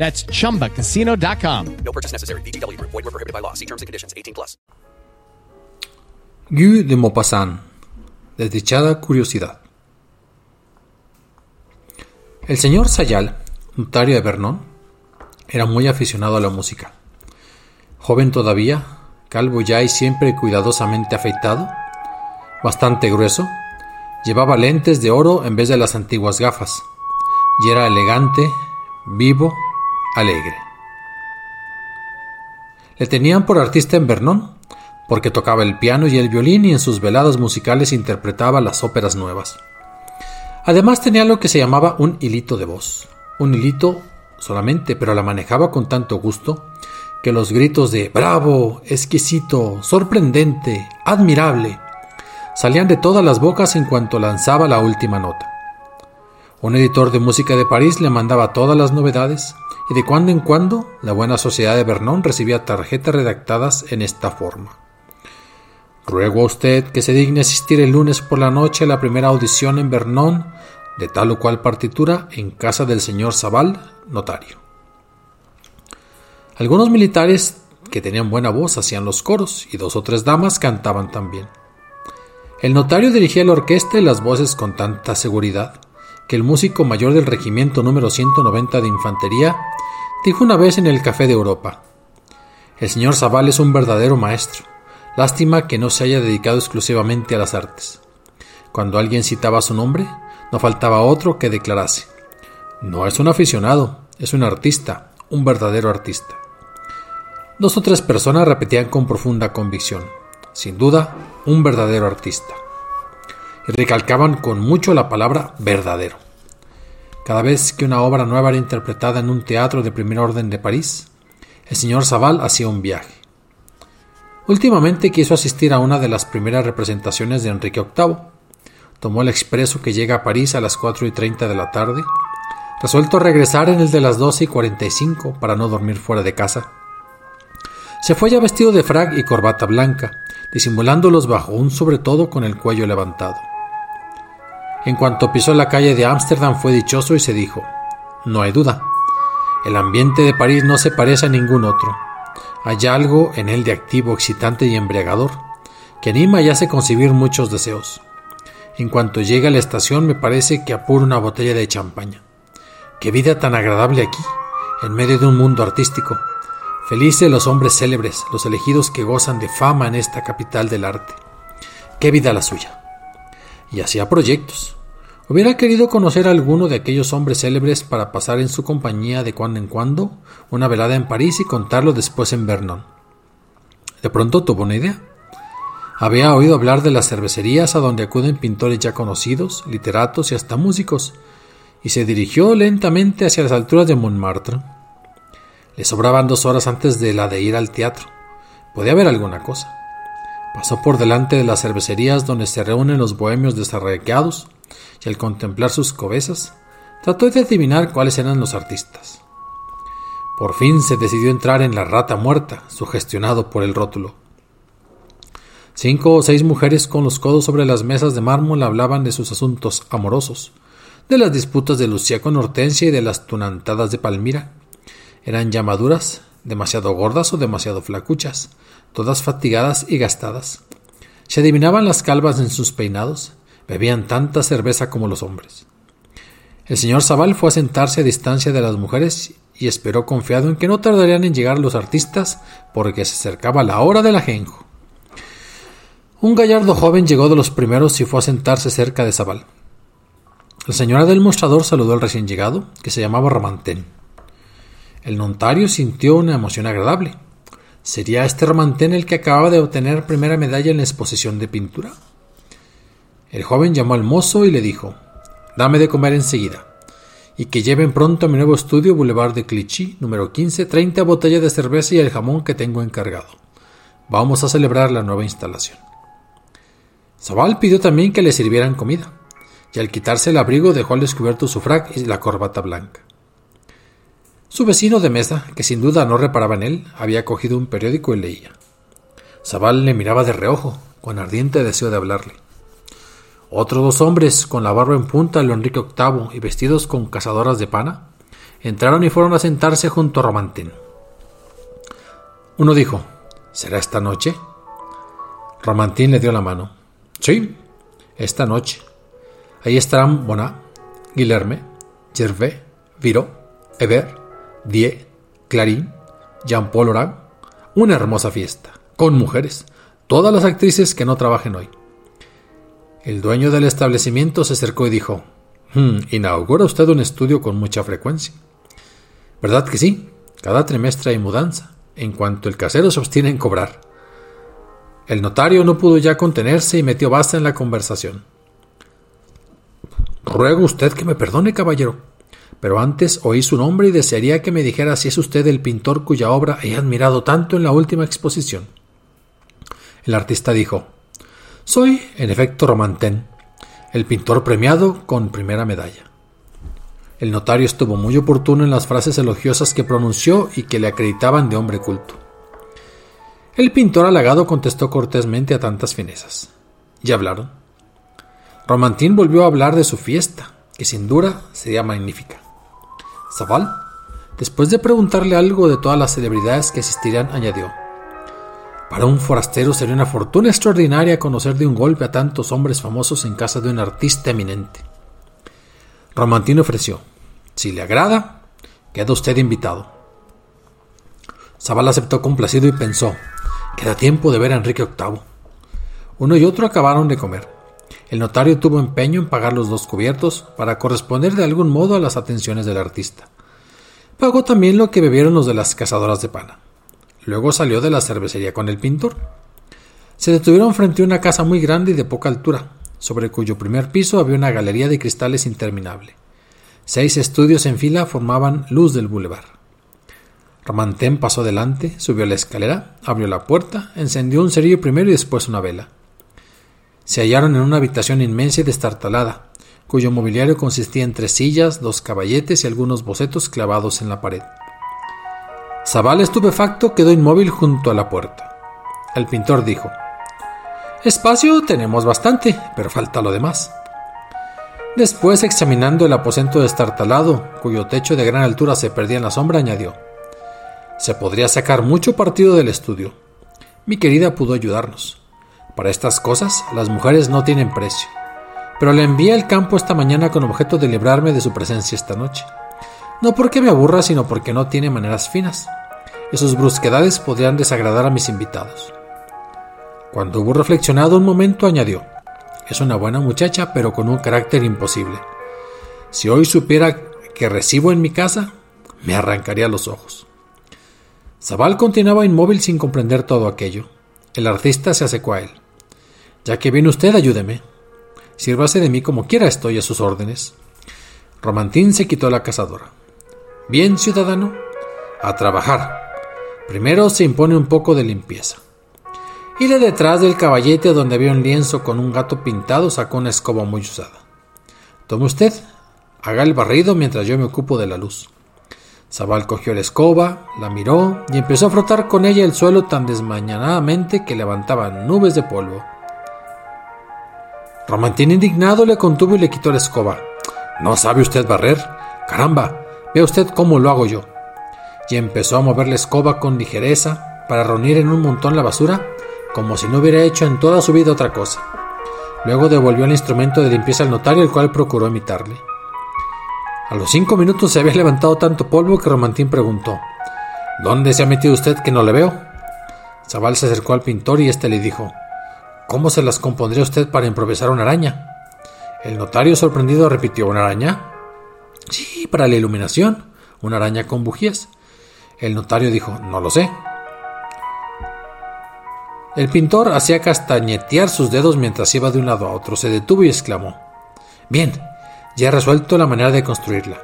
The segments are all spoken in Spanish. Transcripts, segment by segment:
That's chumbacasino.com. No purchase necessary. VGW Group. Void were prohibited by law. See terms and conditions. 18 plus. Guy de Maupassant. Desdichada curiosidad. El señor Sayal, notario de Vernon, era muy aficionado a la música. Joven todavía, calvo ya y siempre cuidadosamente afeitado, bastante grueso, llevaba lentes de oro en vez de las antiguas gafas, y era elegante, vivo, alegre. Le tenían por artista en Vernon, porque tocaba el piano y el violín y en sus veladas musicales interpretaba las óperas nuevas. Además tenía lo que se llamaba un hilito de voz, un hilito solamente, pero la manejaba con tanto gusto que los gritos de bravo, exquisito, sorprendente, admirable, salían de todas las bocas en cuanto lanzaba la última nota. Un editor de música de París le mandaba todas las novedades y de cuando en cuando la buena sociedad de Vernon recibía tarjetas redactadas en esta forma. Ruego a usted que se digne asistir el lunes por la noche a la primera audición en Vernon de tal o cual partitura en casa del señor Sabal, notario. Algunos militares que tenían buena voz hacían los coros y dos o tres damas cantaban también. El notario dirigía la orquesta y las voces con tanta seguridad que el músico mayor del regimiento número 190 de infantería dijo una vez en el Café de Europa: El señor Zabal es un verdadero maestro. Lástima que no se haya dedicado exclusivamente a las artes. Cuando alguien citaba su nombre, no faltaba otro que declarase: No es un aficionado, es un artista, un verdadero artista. Dos o tres personas repetían con profunda convicción: Sin duda, un verdadero artista. Y recalcaban con mucho la palabra verdadero. Cada vez que una obra nueva era interpretada en un teatro de primer orden de París, el señor Saval hacía un viaje. Últimamente quiso asistir a una de las primeras representaciones de Enrique VIII. Tomó el expreso que llega a París a las cuatro y treinta de la tarde, resuelto a regresar en el de las doce y cuarenta y cinco para no dormir fuera de casa. Se fue ya vestido de frag y corbata blanca, disimulándolos bajo un sobretodo con el cuello levantado. En cuanto pisó la calle de Ámsterdam fue dichoso y se dijo, no hay duda, el ambiente de París no se parece a ningún otro. Hay algo en él de activo, excitante y embriagador, que anima y hace concebir muchos deseos. En cuanto llegue a la estación me parece que apuro una botella de champaña. Qué vida tan agradable aquí, en medio de un mundo artístico. Felices los hombres célebres, los elegidos que gozan de fama en esta capital del arte. Qué vida la suya. Y hacía proyectos. Hubiera querido conocer a alguno de aquellos hombres célebres para pasar en su compañía de cuando en cuando una velada en París y contarlo después en Vernon. De pronto tuvo una idea. Había oído hablar de las cervecerías a donde acuden pintores ya conocidos, literatos y hasta músicos, y se dirigió lentamente hacia las alturas de Montmartre. Le sobraban dos horas antes de la de ir al teatro. Podía haber alguna cosa. Pasó por delante de las cervecerías donde se reúnen los bohemios desarraigados y al contemplar sus cobezas, trató de adivinar cuáles eran los artistas. Por fin se decidió entrar en la rata muerta, sugestionado por el rótulo. Cinco o seis mujeres con los codos sobre las mesas de mármol hablaban de sus asuntos amorosos, de las disputas de Lucía con Hortensia y de las tunantadas de Palmira. Eran llamaduras, demasiado gordas o demasiado flacuchas, todas fatigadas y gastadas. Se adivinaban las calvas en sus peinados, bebían tanta cerveza como los hombres. El señor Zabal fue a sentarse a distancia de las mujeres y esperó confiado en que no tardarían en llegar los artistas porque se acercaba la hora del ajenjo. Un gallardo joven llegó de los primeros y fue a sentarse cerca de Zabal. La señora del mostrador saludó al recién llegado, que se llamaba Ramantén. El notario sintió una emoción agradable. ¿Sería este Ramantén el que acababa de obtener primera medalla en la exposición de pintura? El joven llamó al mozo y le dijo Dame de comer enseguida. Y que lleven pronto a mi nuevo estudio Boulevard de Clichy, número 15, 30 botellas de cerveza y el jamón que tengo encargado. Vamos a celebrar la nueva instalación. Zabal pidió también que le sirvieran comida, y al quitarse el abrigo dejó al descubierto su frac y la corbata blanca. Su vecino de mesa, que sin duda no reparaba en él, había cogido un periódico y leía. Zabal le miraba de reojo, con ardiente deseo de hablarle. Otros dos hombres, con la barba en punta lo Enrique VIII y vestidos con cazadoras de pana, entraron y fueron a sentarse junto a Romantín. Uno dijo, ¿Será esta noche? Romantín le dio la mano. Sí, esta noche. Ahí estarán Boná, Guilherme, Gervais, Viro, Eber, Die, Clarín, Jean-Paul Oran. Una hermosa fiesta, con mujeres, todas las actrices que no trabajen hoy. El dueño del establecimiento se acercó y dijo, hmm, ¿Inaugura usted un estudio con mucha frecuencia? ¿Verdad que sí? Cada trimestre hay mudanza, en cuanto el casero se obstina en cobrar. El notario no pudo ya contenerse y metió basta en la conversación. Ruego usted que me perdone, caballero, pero antes oí su nombre y desearía que me dijera si es usted el pintor cuya obra he admirado tanto en la última exposición. El artista dijo, soy, en efecto, Romantén, el pintor premiado con primera medalla. El notario estuvo muy oportuno en las frases elogiosas que pronunció y que le acreditaban de hombre culto. El pintor halagado contestó cortésmente a tantas finezas. Y hablaron. Romantín volvió a hablar de su fiesta, que sin duda sería magnífica. Zaval, después de preguntarle algo de todas las celebridades que asistirían, añadió para un forastero sería una fortuna extraordinaria conocer de un golpe a tantos hombres famosos en casa de un artista eminente. Romantín ofreció, si le agrada, queda usted invitado. Zabal aceptó complacido y pensó, queda tiempo de ver a Enrique VIII. Uno y otro acabaron de comer. El notario tuvo empeño en pagar los dos cubiertos para corresponder de algún modo a las atenciones del artista. Pagó también lo que bebieron los de las cazadoras de pana. Luego salió de la cervecería con el pintor. Se detuvieron frente a una casa muy grande y de poca altura, sobre cuyo primer piso había una galería de cristales interminable. Seis estudios en fila formaban luz del bulevar. Romantén pasó delante, subió la escalera, abrió la puerta, encendió un cerillo primero y después una vela. Se hallaron en una habitación inmensa y destartalada, cuyo mobiliario consistía en tres sillas, dos caballetes y algunos bocetos clavados en la pared. Zabal estupefacto quedó inmóvil junto a la puerta. El pintor dijo, Espacio tenemos bastante, pero falta lo demás. Después, examinando el aposento destartalado, cuyo techo de gran altura se perdía en la sombra, añadió, Se podría sacar mucho partido del estudio. Mi querida pudo ayudarnos. Para estas cosas, las mujeres no tienen precio. Pero le envié al campo esta mañana con objeto de librarme de su presencia esta noche. No porque me aburra, sino porque no tiene maneras finas y sus brusquedades podrían desagradar a mis invitados. Cuando hubo reflexionado un momento, añadió, es una buena muchacha, pero con un carácter imposible. Si hoy supiera que recibo en mi casa, me arrancaría los ojos. Zabal continuaba inmóvil sin comprender todo aquello. El artista se acercó a él. Ya que viene usted, ayúdeme. Sírvase de mí como quiera, estoy a sus órdenes. Romantín se quitó la cazadora. Bien, ciudadano, a trabajar. Primero se impone un poco de limpieza. Y de detrás del caballete donde había un lienzo con un gato pintado sacó una escoba muy usada. Tome usted, haga el barrido mientras yo me ocupo de la luz. Zabal cogió la escoba, la miró y empezó a frotar con ella el suelo tan desmañanadamente que levantaba nubes de polvo. Romantín indignado le contuvo y le quitó la escoba. ¿No sabe usted barrer? Caramba, vea usted cómo lo hago yo y empezó a mover la escoba con ligereza para reunir en un montón la basura como si no hubiera hecho en toda su vida otra cosa. Luego devolvió el instrumento de limpieza al notario, el cual procuró imitarle. A los cinco minutos se había levantado tanto polvo que Romantín preguntó ¿Dónde se ha metido usted que no le veo? Zabal se acercó al pintor y éste le dijo ¿Cómo se las compondría usted para improvisar una araña? El notario sorprendido repitió ¿Una araña? Sí, para la iluminación, una araña con bujías. El notario dijo No lo sé. El pintor hacía castañetear sus dedos mientras iba de un lado a otro. Se detuvo y exclamó Bien, ya he resuelto la manera de construirla.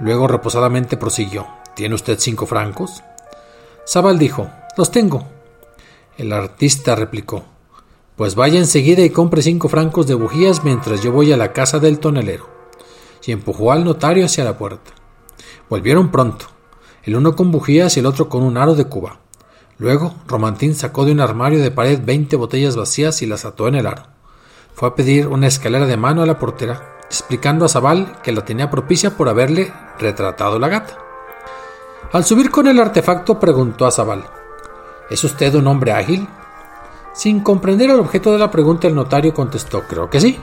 Luego reposadamente prosiguió. ¿Tiene usted cinco francos? Zabal dijo, Los tengo. El artista replicó, Pues vaya enseguida y compre cinco francos de bujías mientras yo voy a la casa del tonelero. Y empujó al notario hacia la puerta. Volvieron pronto, el uno con bujías y el otro con un aro de cuba. Luego, Romantín sacó de un armario de pared veinte botellas vacías y las ató en el aro. Fue a pedir una escalera de mano a la portera explicando a Zabal que la tenía propicia por haberle retratado la gata. Al subir con el artefacto preguntó a Zabal, ¿Es usted un hombre ágil? Sin comprender el objeto de la pregunta, el notario contestó, creo que sí.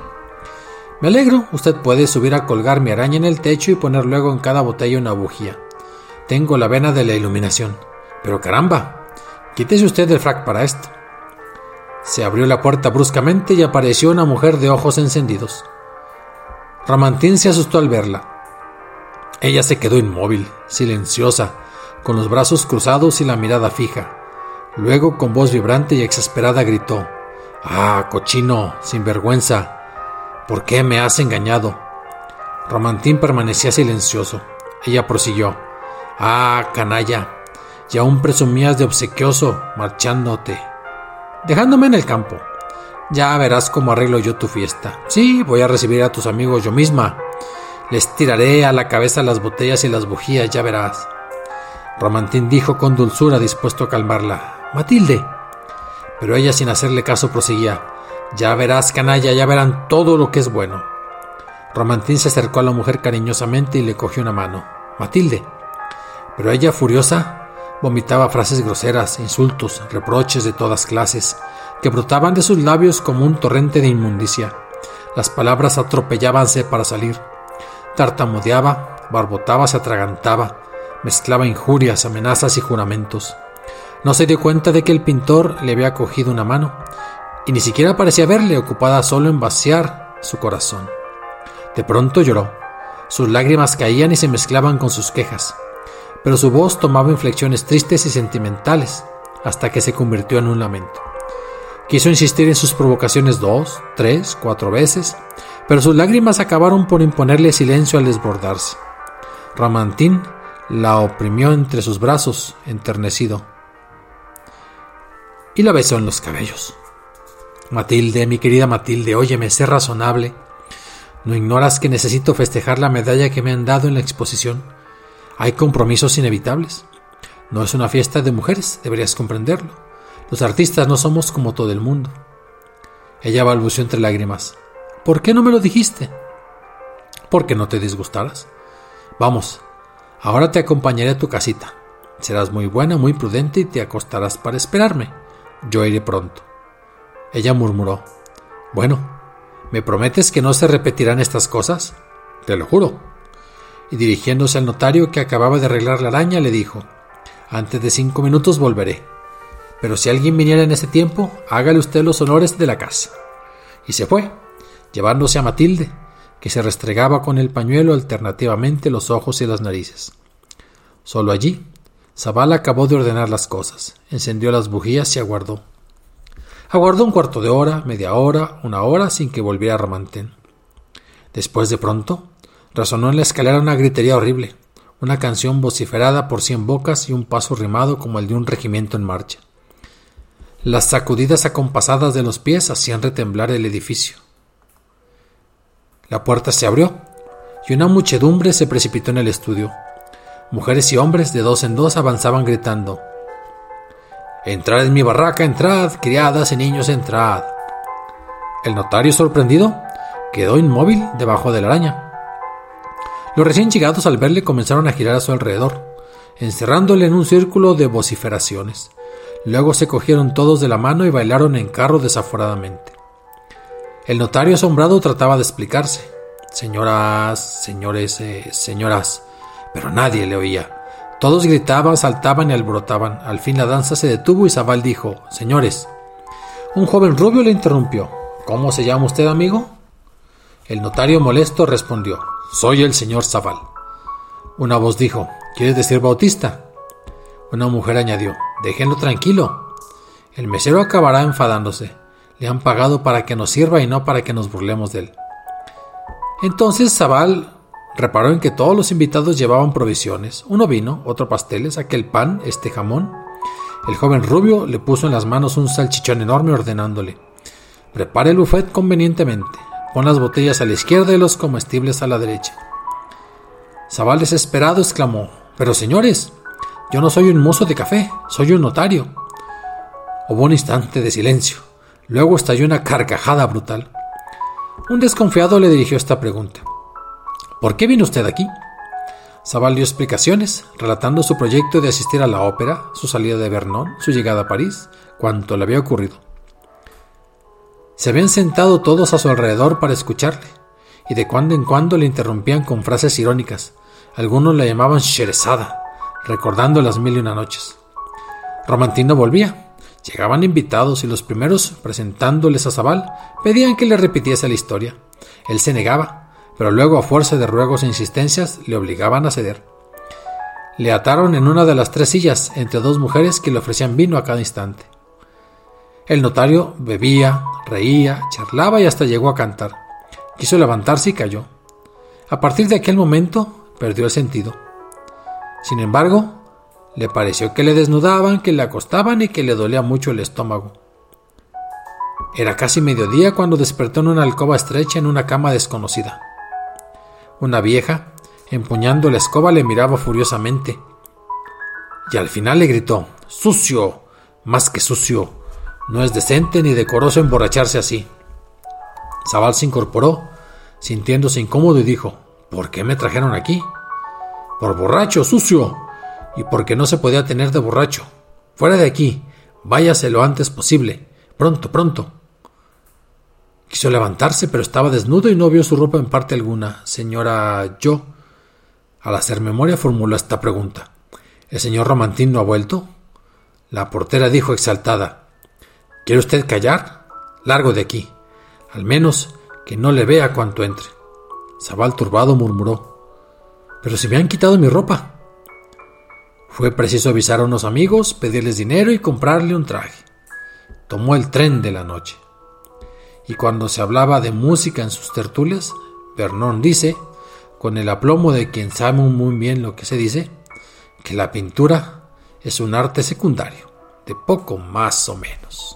Me alegro, usted puede subir a colgar mi araña en el techo y poner luego en cada botella una bujía. Tengo la vena de la iluminación. Pero caramba, quítese usted el frac para esto. Se abrió la puerta bruscamente y apareció una mujer de ojos encendidos. Ramantín se asustó al verla. Ella se quedó inmóvil, silenciosa, con los brazos cruzados y la mirada fija. Luego, con voz vibrante y exasperada, gritó: Ah, cochino, sinvergüenza, ¿por qué me has engañado? Romantín permanecía silencioso. Ella prosiguió: Ah, canalla, y aún presumías de obsequioso, marchándote, dejándome en el campo. Ya verás cómo arreglo yo tu fiesta. Sí, voy a recibir a tus amigos yo misma. Les tiraré a la cabeza las botellas y las bujías, ya verás. Romantín dijo con dulzura, dispuesto a calmarla. Matilde. Pero ella, sin hacerle caso, proseguía. Ya verás, canalla, ya verán todo lo que es bueno. Romantín se acercó a la mujer cariñosamente y le cogió una mano. Matilde. Pero ella, furiosa, vomitaba frases groseras, insultos, reproches de todas clases que brotaban de sus labios como un torrente de inmundicia. Las palabras atropellábanse para salir. Tartamudeaba, barbotaba, se atragantaba, mezclaba injurias, amenazas y juramentos. No se dio cuenta de que el pintor le había cogido una mano, y ni siquiera parecía verle, ocupada solo en vaciar su corazón. De pronto lloró. Sus lágrimas caían y se mezclaban con sus quejas, pero su voz tomaba inflexiones tristes y sentimentales, hasta que se convirtió en un lamento. Quiso insistir en sus provocaciones dos, tres, cuatro veces, pero sus lágrimas acabaron por imponerle silencio al desbordarse. Ramantín la oprimió entre sus brazos, enternecido, y la besó en los cabellos. Matilde, mi querida Matilde, óyeme, sé razonable. ¿No ignoras que necesito festejar la medalla que me han dado en la exposición? Hay compromisos inevitables. No es una fiesta de mujeres, deberías comprenderlo. Los artistas no somos como todo el mundo. Ella balbuceó entre lágrimas. ¿Por qué no me lo dijiste? ¿Por qué no te disgustaras? Vamos, ahora te acompañaré a tu casita. Serás muy buena, muy prudente y te acostarás para esperarme. Yo iré pronto. Ella murmuró. Bueno, ¿me prometes que no se repetirán estas cosas? Te lo juro. Y dirigiéndose al notario que acababa de arreglar la araña, le dijo, Antes de cinco minutos volveré pero si alguien viniera en ese tiempo, hágale usted los honores de la casa. Y se fue, llevándose a Matilde, que se restregaba con el pañuelo alternativamente los ojos y las narices. Solo allí, Zabala acabó de ordenar las cosas, encendió las bujías y aguardó. Aguardó un cuarto de hora, media hora, una hora sin que volviera Ramantén. Después de pronto, resonó en la escalera una gritería horrible, una canción vociferada por cien bocas y un paso rimado como el de un regimiento en marcha. Las sacudidas acompasadas de los pies hacían retemblar el edificio. La puerta se abrió y una muchedumbre se precipitó en el estudio. Mujeres y hombres de dos en dos avanzaban gritando. Entrad en mi barraca, entrad, criadas y niños, entrad. El notario, sorprendido, quedó inmóvil debajo de la araña. Los recién llegados al verle comenzaron a girar a su alrededor, encerrándole en un círculo de vociferaciones. Luego se cogieron todos de la mano y bailaron en carro desaforadamente. El notario asombrado trataba de explicarse. señoras, señores, eh, señoras, pero nadie le oía. Todos gritaban, saltaban y alborotaban. Al fin la danza se detuvo y Zabal dijo, Señores. Un joven rubio le interrumpió. ¿Cómo se llama usted, amigo? El notario molesto respondió, Soy el señor Zabal. Una voz dijo, ¿Quieres decir Bautista? Una mujer añadió, Déjenlo tranquilo. El mesero acabará enfadándose. Le han pagado para que nos sirva y no para que nos burlemos de él. Entonces Zabal reparó en que todos los invitados llevaban provisiones, uno vino, otro pasteles, aquel pan, este jamón. El joven rubio le puso en las manos un salchichón enorme ordenándole, prepare el buffet convenientemente, pon las botellas a la izquierda y los comestibles a la derecha. Zabal desesperado exclamó, pero señores, yo no soy un mozo de café, soy un notario. Hubo un instante de silencio, luego estalló una carcajada brutal. Un desconfiado le dirigió esta pregunta. ¿Por qué vino usted aquí? Zabal dio explicaciones, relatando su proyecto de asistir a la ópera, su salida de Vernon, su llegada a París, cuanto le había ocurrido. Se habían sentado todos a su alrededor para escucharle, y de cuando en cuando le interrumpían con frases irónicas. Algunos la llamaban Sherezada, recordando las mil y una noches. Romantino volvía. Llegaban invitados y los primeros, presentándoles a Zabal, pedían que le repitiese la historia. Él se negaba, pero luego a fuerza de ruegos e insistencias le obligaban a ceder. Le ataron en una de las tres sillas entre dos mujeres que le ofrecían vino a cada instante. El notario bebía, reía, charlaba y hasta llegó a cantar. Quiso levantarse y cayó. A partir de aquel momento perdió el sentido. Sin embargo, le pareció que le desnudaban, que le acostaban y que le dolía mucho el estómago. Era casi mediodía cuando despertó en una alcoba estrecha en una cama desconocida. Una vieja, empuñando la escoba, le miraba furiosamente. Y al final le gritó, ¡Sucio! Más que sucio. No es decente ni decoroso emborracharse así. Zabal se incorporó, sintiéndose incómodo, y dijo, ¿Por qué me trajeron aquí? Por borracho, sucio. Y porque no se podía tener de borracho. Fuera de aquí. Váyase lo antes posible. Pronto, pronto. Quiso levantarse, pero estaba desnudo y no vio su ropa en parte alguna. Señora, yo. Al hacer memoria formuló esta pregunta. ¿El señor Romantín no ha vuelto? La portera dijo exaltada. ¿Quiere usted callar? Largo de aquí. Al menos que no le vea cuanto entre. Zabal turbado murmuró. Pero si me han quitado mi ropa. Fue preciso avisar a unos amigos, pedirles dinero y comprarle un traje. Tomó el tren de la noche y cuando se hablaba de música en sus tertulias, Vernon dice, con el aplomo de quien sabe muy bien lo que se dice, que la pintura es un arte secundario, de poco más o menos.